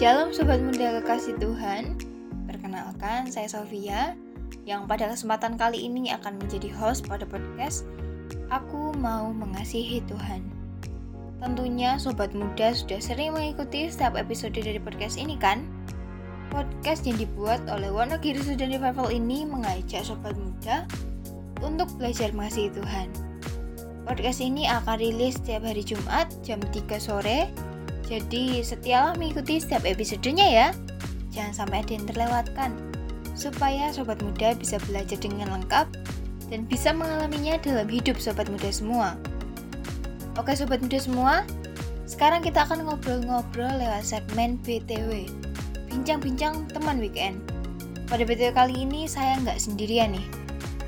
Shalom Sobat Muda Kekasih Tuhan. Perkenalkan, saya Sofia Yang pada kesempatan kali ini akan menjadi host pada podcast Aku Mau Mengasihi Tuhan. Tentunya Sobat Muda sudah sering mengikuti setiap episode dari podcast ini kan? Podcast yang dibuat oleh Wonogiri Sudan Revival ini mengajak Sobat Muda untuk belajar mengasihi Tuhan. Podcast ini akan rilis setiap hari Jumat jam 3 sore jadi setialah mengikuti setiap episodenya ya. Jangan sampai ada yang terlewatkan. Supaya sobat muda bisa belajar dengan lengkap dan bisa mengalaminya dalam hidup sobat muda semua. Oke sobat muda semua, sekarang kita akan ngobrol-ngobrol lewat segmen BTW. Bincang-bincang teman weekend. Pada BTW kali ini saya nggak sendirian nih.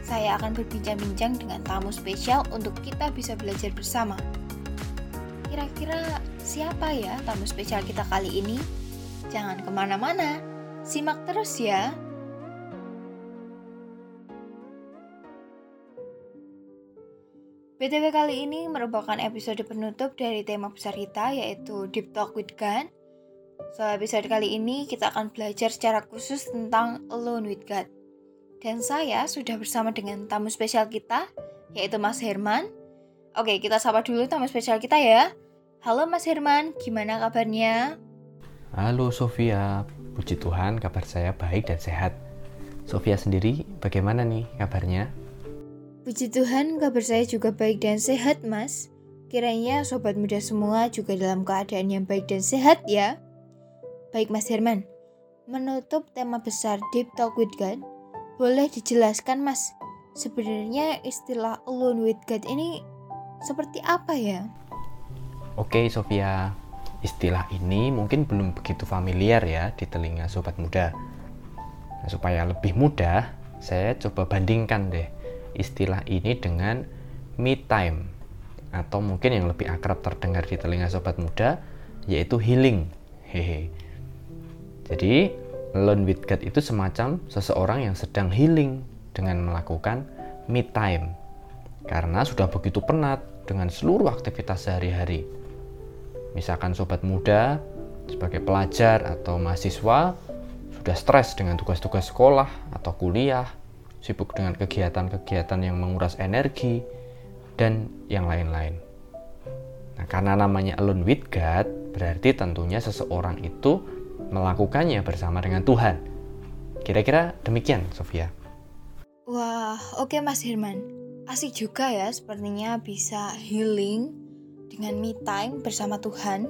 Saya akan berbincang-bincang dengan tamu spesial untuk kita bisa belajar bersama. Kira-kira siapa ya tamu spesial kita kali ini? Jangan ke mana-mana, simak terus ya. BTW kali ini merupakan episode penutup dari tema besar kita yaitu Deep Talk with God. So, episode kali ini kita akan belajar secara khusus tentang Alone with God. Dan saya sudah bersama dengan tamu spesial kita, yaitu Mas Herman. Oke, kita sapa dulu tamu spesial kita ya. Halo Mas Herman, gimana kabarnya? Halo Sofia, puji Tuhan kabar saya baik dan sehat. Sofia sendiri bagaimana nih kabarnya? Puji Tuhan kabar saya juga baik dan sehat mas. Kiranya sobat muda semua juga dalam keadaan yang baik dan sehat ya. Baik Mas Herman, menutup tema besar Deep Talk with God, boleh dijelaskan Mas, sebenarnya istilah Alone with God ini seperti apa ya? Oke Sofia, istilah ini mungkin belum begitu familiar ya di telinga sobat muda. Nah, supaya lebih mudah, saya coba bandingkan deh istilah ini dengan me time atau mungkin yang lebih akrab terdengar di telinga sobat muda yaitu healing. Hehe. Jadi, alone with God itu semacam seseorang yang sedang healing dengan melakukan me time karena sudah begitu penat dengan seluruh aktivitas sehari-hari Misalkan sobat muda sebagai pelajar atau mahasiswa sudah stres dengan tugas-tugas sekolah atau kuliah, sibuk dengan kegiatan-kegiatan yang menguras energi, dan yang lain-lain. Nah, karena namanya alone with God, berarti tentunya seseorang itu melakukannya bersama dengan Tuhan. Kira-kira demikian, Sofia. Wah, oke okay Mas Herman. Asik juga ya sepertinya bisa healing dengan me time bersama Tuhan.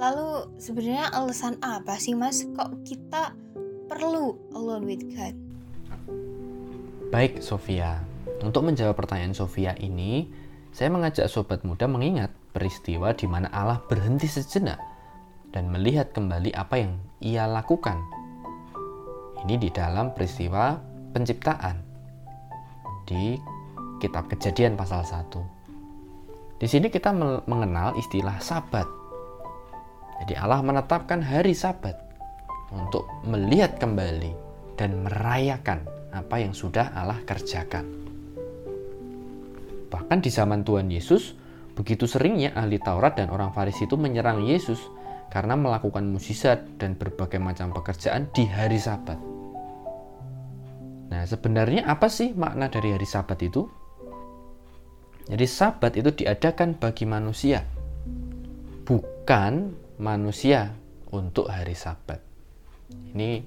Lalu sebenarnya alasan apa sih Mas kok kita perlu alone with God? Baik Sofia, untuk menjawab pertanyaan Sofia ini, saya mengajak sobat muda mengingat peristiwa di mana Allah berhenti sejenak dan melihat kembali apa yang ia lakukan. Ini di dalam peristiwa penciptaan di kitab Kejadian pasal 1. Di sini kita mengenal istilah sabat. Jadi Allah menetapkan hari sabat untuk melihat kembali dan merayakan apa yang sudah Allah kerjakan. Bahkan di zaman Tuhan Yesus, begitu seringnya ahli Taurat dan orang Farisi itu menyerang Yesus karena melakukan mukjizat dan berbagai macam pekerjaan di hari Sabat. Nah, sebenarnya apa sih makna dari hari Sabat itu? Jadi sabat itu diadakan bagi manusia, bukan manusia untuk hari sabat. Ini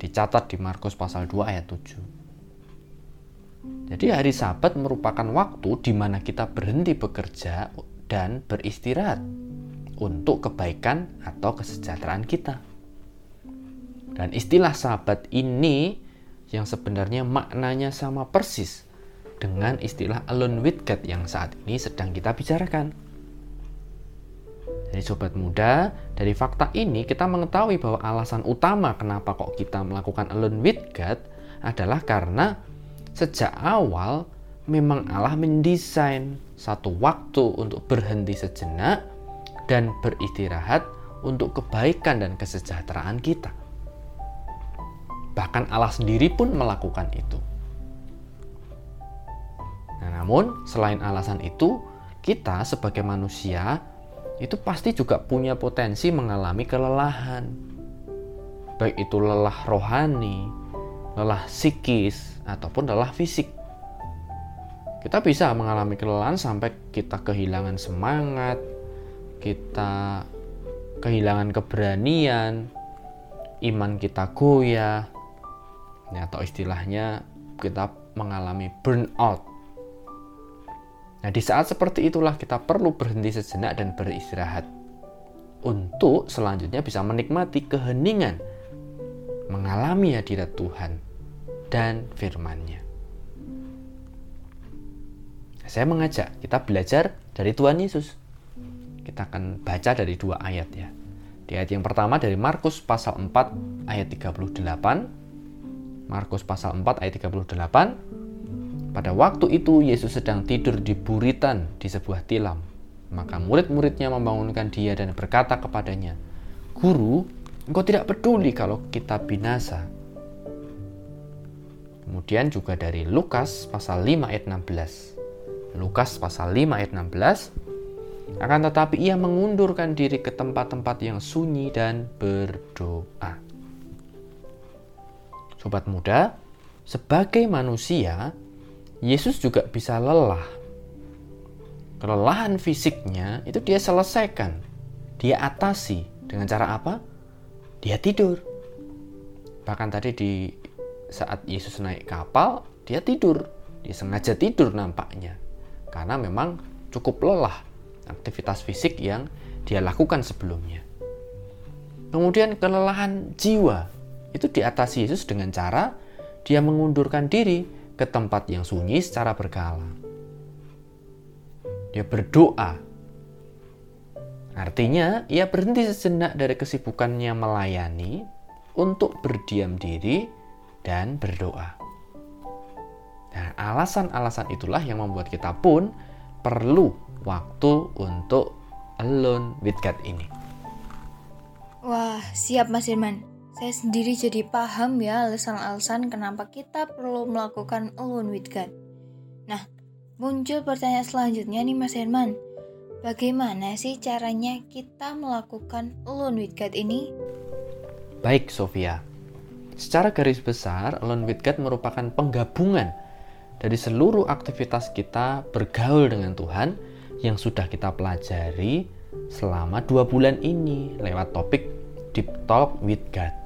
dicatat di Markus pasal 2 ayat 7. Jadi hari sabat merupakan waktu di mana kita berhenti bekerja dan beristirahat untuk kebaikan atau kesejahteraan kita. Dan istilah sabat ini yang sebenarnya maknanya sama persis dengan istilah alone with God yang saat ini sedang kita bicarakan. Jadi sobat muda, dari fakta ini kita mengetahui bahwa alasan utama kenapa kok kita melakukan alone with God adalah karena sejak awal memang Allah mendesain satu waktu untuk berhenti sejenak dan beristirahat untuk kebaikan dan kesejahteraan kita. Bahkan Allah sendiri pun melakukan itu. Namun selain alasan itu, kita sebagai manusia itu pasti juga punya potensi mengalami kelelahan. baik itu lelah rohani, lelah psikis, ataupun lelah fisik. Kita bisa mengalami kelelahan sampai kita kehilangan semangat, kita kehilangan keberanian, iman kita goyah, ya, atau istilahnya kita mengalami burnout. Nah, di saat seperti itulah kita perlu berhenti sejenak dan beristirahat untuk selanjutnya bisa menikmati keheningan mengalami hadirat Tuhan dan firman-Nya. Saya mengajak kita belajar dari Tuhan Yesus. Kita akan baca dari dua ayat ya. Di ayat yang pertama dari Markus pasal 4 ayat 38. Markus pasal 4 ayat 38. Pada waktu itu Yesus sedang tidur di buritan di sebuah tilam. Maka murid-muridnya membangunkan dia dan berkata kepadanya, Guru, engkau tidak peduli kalau kita binasa. Kemudian juga dari Lukas pasal 5 ayat 16. Lukas pasal 5 ayat 16. Akan tetapi ia mengundurkan diri ke tempat-tempat yang sunyi dan berdoa. Sobat muda, sebagai manusia, Yesus juga bisa lelah. Kelelahan fisiknya itu dia selesaikan, dia atasi dengan cara apa? dia tidur. Bahkan tadi di saat Yesus naik kapal, dia tidur. Dia sengaja tidur nampaknya. Karena memang cukup lelah aktivitas fisik yang dia lakukan sebelumnya. Kemudian kelelahan jiwa itu diatasi Yesus dengan cara dia mengundurkan diri ke tempat yang sunyi secara berkala. Dia berdoa Artinya, ia berhenti sejenak dari kesibukannya melayani untuk berdiam diri dan berdoa. Nah, alasan-alasan itulah yang membuat kita pun perlu waktu untuk alone with God ini. Wah, siap Mas Irman. Saya sendiri jadi paham ya alasan-alasan kenapa kita perlu melakukan alone with God. Nah, muncul pertanyaan selanjutnya nih Mas Herman Bagaimana sih caranya kita melakukan Alone with God ini? Baik, Sofia. Secara garis besar, Alone with God merupakan penggabungan dari seluruh aktivitas kita bergaul dengan Tuhan yang sudah kita pelajari selama dua bulan ini lewat topik Deep Talk with God.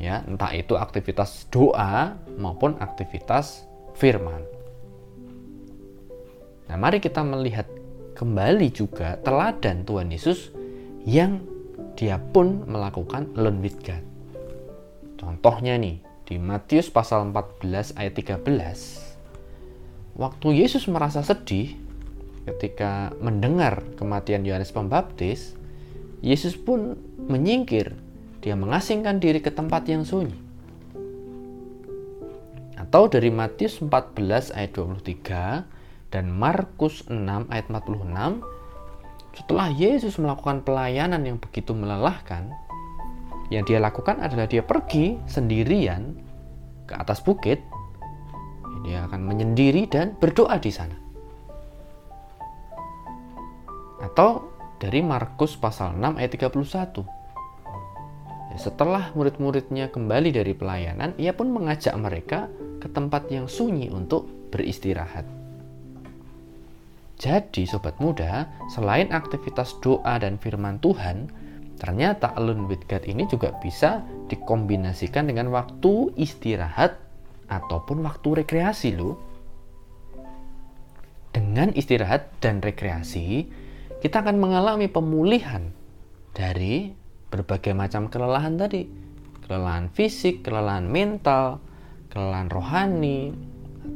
Ya, entah itu aktivitas doa maupun aktivitas firman. Nah, mari kita melihat kembali juga teladan Tuhan Yesus yang dia pun melakukan alone with God. Contohnya nih, di Matius pasal 14 ayat 13. Waktu Yesus merasa sedih ketika mendengar kematian Yohanes Pembaptis, Yesus pun menyingkir. Dia mengasingkan diri ke tempat yang sunyi. Atau dari Matius 14 ayat 23, dan Markus 6 ayat 46 setelah Yesus melakukan pelayanan yang begitu melelahkan yang dia lakukan adalah dia pergi sendirian ke atas bukit dia akan menyendiri dan berdoa di sana atau dari Markus pasal 6 ayat 31 setelah murid-muridnya kembali dari pelayanan, ia pun mengajak mereka ke tempat yang sunyi untuk beristirahat. Jadi sobat muda, selain aktivitas doa dan firman Tuhan, ternyata alone with God ini juga bisa dikombinasikan dengan waktu istirahat ataupun waktu rekreasi loh. Dengan istirahat dan rekreasi, kita akan mengalami pemulihan dari berbagai macam kelelahan tadi. Kelelahan fisik, kelelahan mental, kelelahan rohani,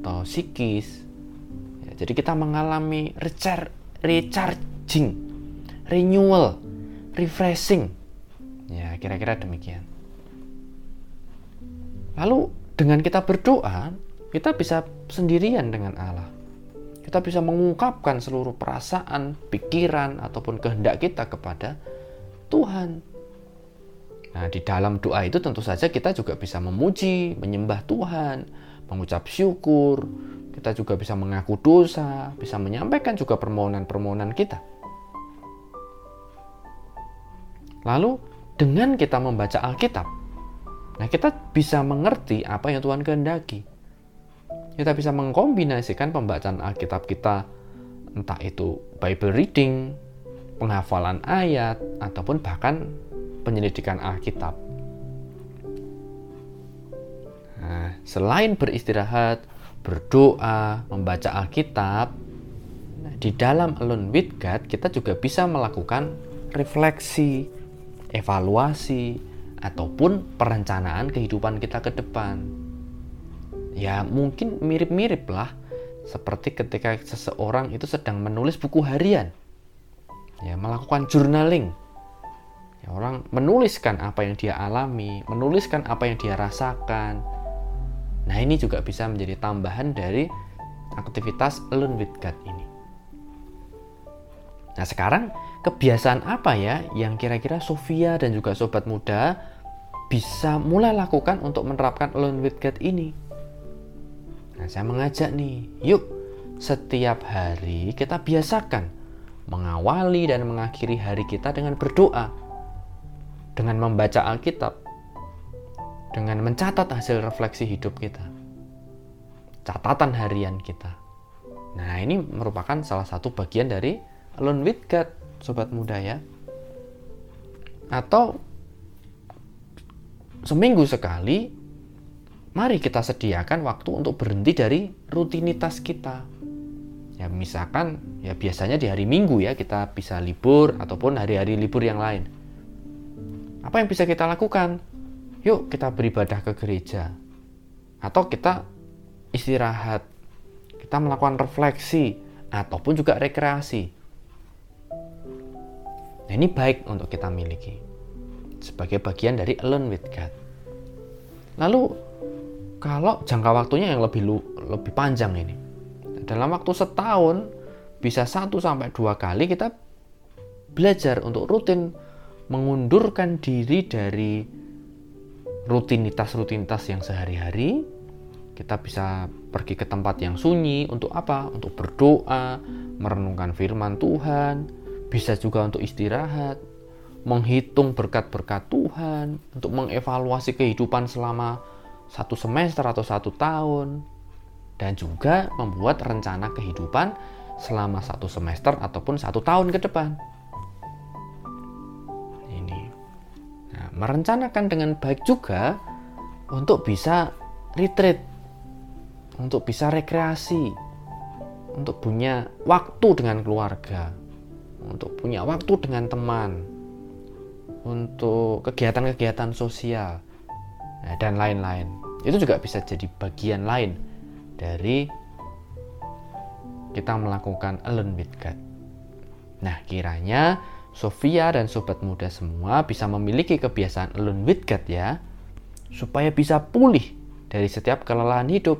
atau psikis, jadi kita mengalami recharge, recharging, renewal, refreshing. Ya, kira-kira demikian. Lalu dengan kita berdoa, kita bisa sendirian dengan Allah. Kita bisa mengungkapkan seluruh perasaan, pikiran, ataupun kehendak kita kepada Tuhan. Nah, di dalam doa itu tentu saja kita juga bisa memuji, menyembah Tuhan, mengucap syukur, kita juga bisa mengaku dosa, bisa menyampaikan juga permohonan-permohonan kita. Lalu, dengan kita membaca Alkitab, Nah, kita bisa mengerti apa yang Tuhan kehendaki. Kita bisa mengkombinasikan pembacaan Alkitab kita, entah itu Bible reading, penghafalan ayat, ataupun bahkan penyelidikan Alkitab. Nah, selain beristirahat, berdoa, membaca Alkitab, di dalam Alone with God kita juga bisa melakukan refleksi, evaluasi, ataupun perencanaan kehidupan kita ke depan. Ya mungkin mirip-mirip lah seperti ketika seseorang itu sedang menulis buku harian. Ya, melakukan journaling. Ya, orang menuliskan apa yang dia alami, menuliskan apa yang dia rasakan. Nah, ini juga bisa menjadi tambahan dari aktivitas Alone with God ini. Nah, sekarang kebiasaan apa ya yang kira-kira Sofia dan juga sobat muda bisa mulai lakukan untuk menerapkan Alone with God ini? Nah, saya mengajak nih, yuk setiap hari kita biasakan mengawali dan mengakhiri hari kita dengan berdoa, dengan membaca Alkitab, dengan mencatat hasil refleksi hidup kita, catatan harian kita. Nah, ini merupakan salah satu bagian dari Alone with God, sobat muda ya. Atau seminggu sekali, mari kita sediakan waktu untuk berhenti dari rutinitas kita ya misalkan ya biasanya di hari Minggu ya kita bisa libur ataupun hari-hari libur yang lain apa yang bisa kita lakukan? Yuk kita beribadah ke gereja. Atau kita istirahat. Kita melakukan refleksi ataupun juga rekreasi. Nah ini baik untuk kita miliki. Sebagai bagian dari alone with God. Lalu kalau jangka waktunya yang lebih lebih panjang ini dalam waktu setahun bisa satu sampai dua kali kita belajar untuk rutin mengundurkan diri dari rutinitas-rutinitas yang sehari-hari kita bisa pergi ke tempat yang sunyi untuk apa? Untuk berdoa, merenungkan firman Tuhan, bisa juga untuk istirahat, menghitung berkat-berkat Tuhan, untuk mengevaluasi kehidupan selama satu semester atau satu tahun, dan juga membuat rencana kehidupan selama satu semester ataupun satu tahun ke depan. Merencanakan dengan baik juga untuk bisa retreat, untuk bisa rekreasi, untuk punya waktu dengan keluarga, untuk punya waktu dengan teman, untuk kegiatan-kegiatan sosial, nah, dan lain-lain. Itu juga bisa jadi bagian lain dari kita melakukan alone with God. Nah, kiranya Sofia dan sobat muda semua bisa memiliki kebiasaan alone with God ya, supaya bisa pulih dari setiap kelelahan hidup.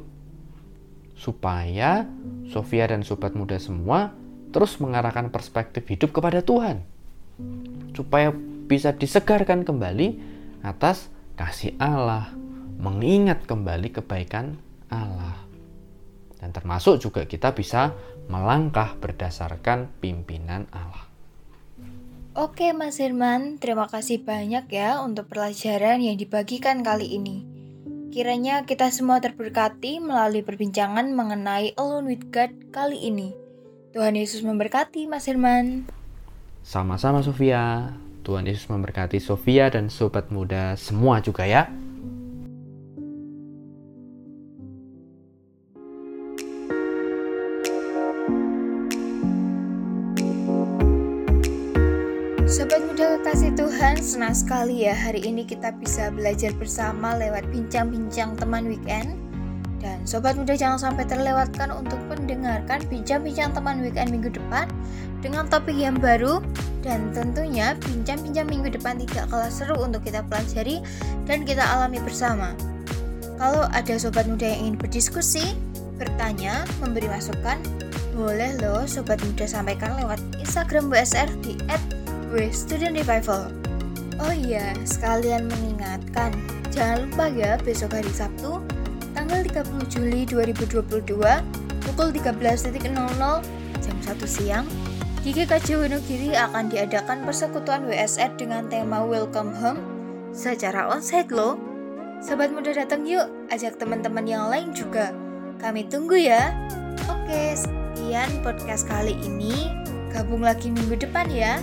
Supaya Sofia dan sobat muda semua terus mengarahkan perspektif hidup kepada Tuhan. Supaya bisa disegarkan kembali atas kasih Allah, mengingat kembali kebaikan Allah. Dan termasuk juga kita bisa melangkah berdasarkan pimpinan Allah. Oke Mas Herman, terima kasih banyak ya untuk pelajaran yang dibagikan kali ini. Kiranya kita semua terberkati melalui perbincangan mengenai Alone with God kali ini. Tuhan Yesus memberkati Mas Herman. Sama-sama Sofia. Tuhan Yesus memberkati Sofia dan sobat muda semua juga ya. Sobat muda kekasih Tuhan, senang sekali ya hari ini kita bisa belajar bersama lewat bincang-bincang teman weekend. Dan sobat muda jangan sampai terlewatkan untuk mendengarkan bincang-bincang teman weekend minggu depan dengan topik yang baru dan tentunya bincang-bincang minggu depan tidak kalah seru untuk kita pelajari dan kita alami bersama. Kalau ada sobat muda yang ingin berdiskusi, bertanya, memberi masukan, boleh loh sobat muda sampaikan lewat Instagram BSR di gue Student Revival. Oh iya, sekalian mengingatkan, jangan lupa ya besok hari Sabtu, tanggal 30 Juli 2022, pukul 13.00 jam 1 siang, di GKJ Wonogiri akan diadakan persekutuan WSR dengan tema Welcome Home secara onsite loh. Sobat muda datang yuk, ajak teman-teman yang lain juga. Kami tunggu ya. Oke, sekian podcast kali ini. Gabung lagi minggu depan ya.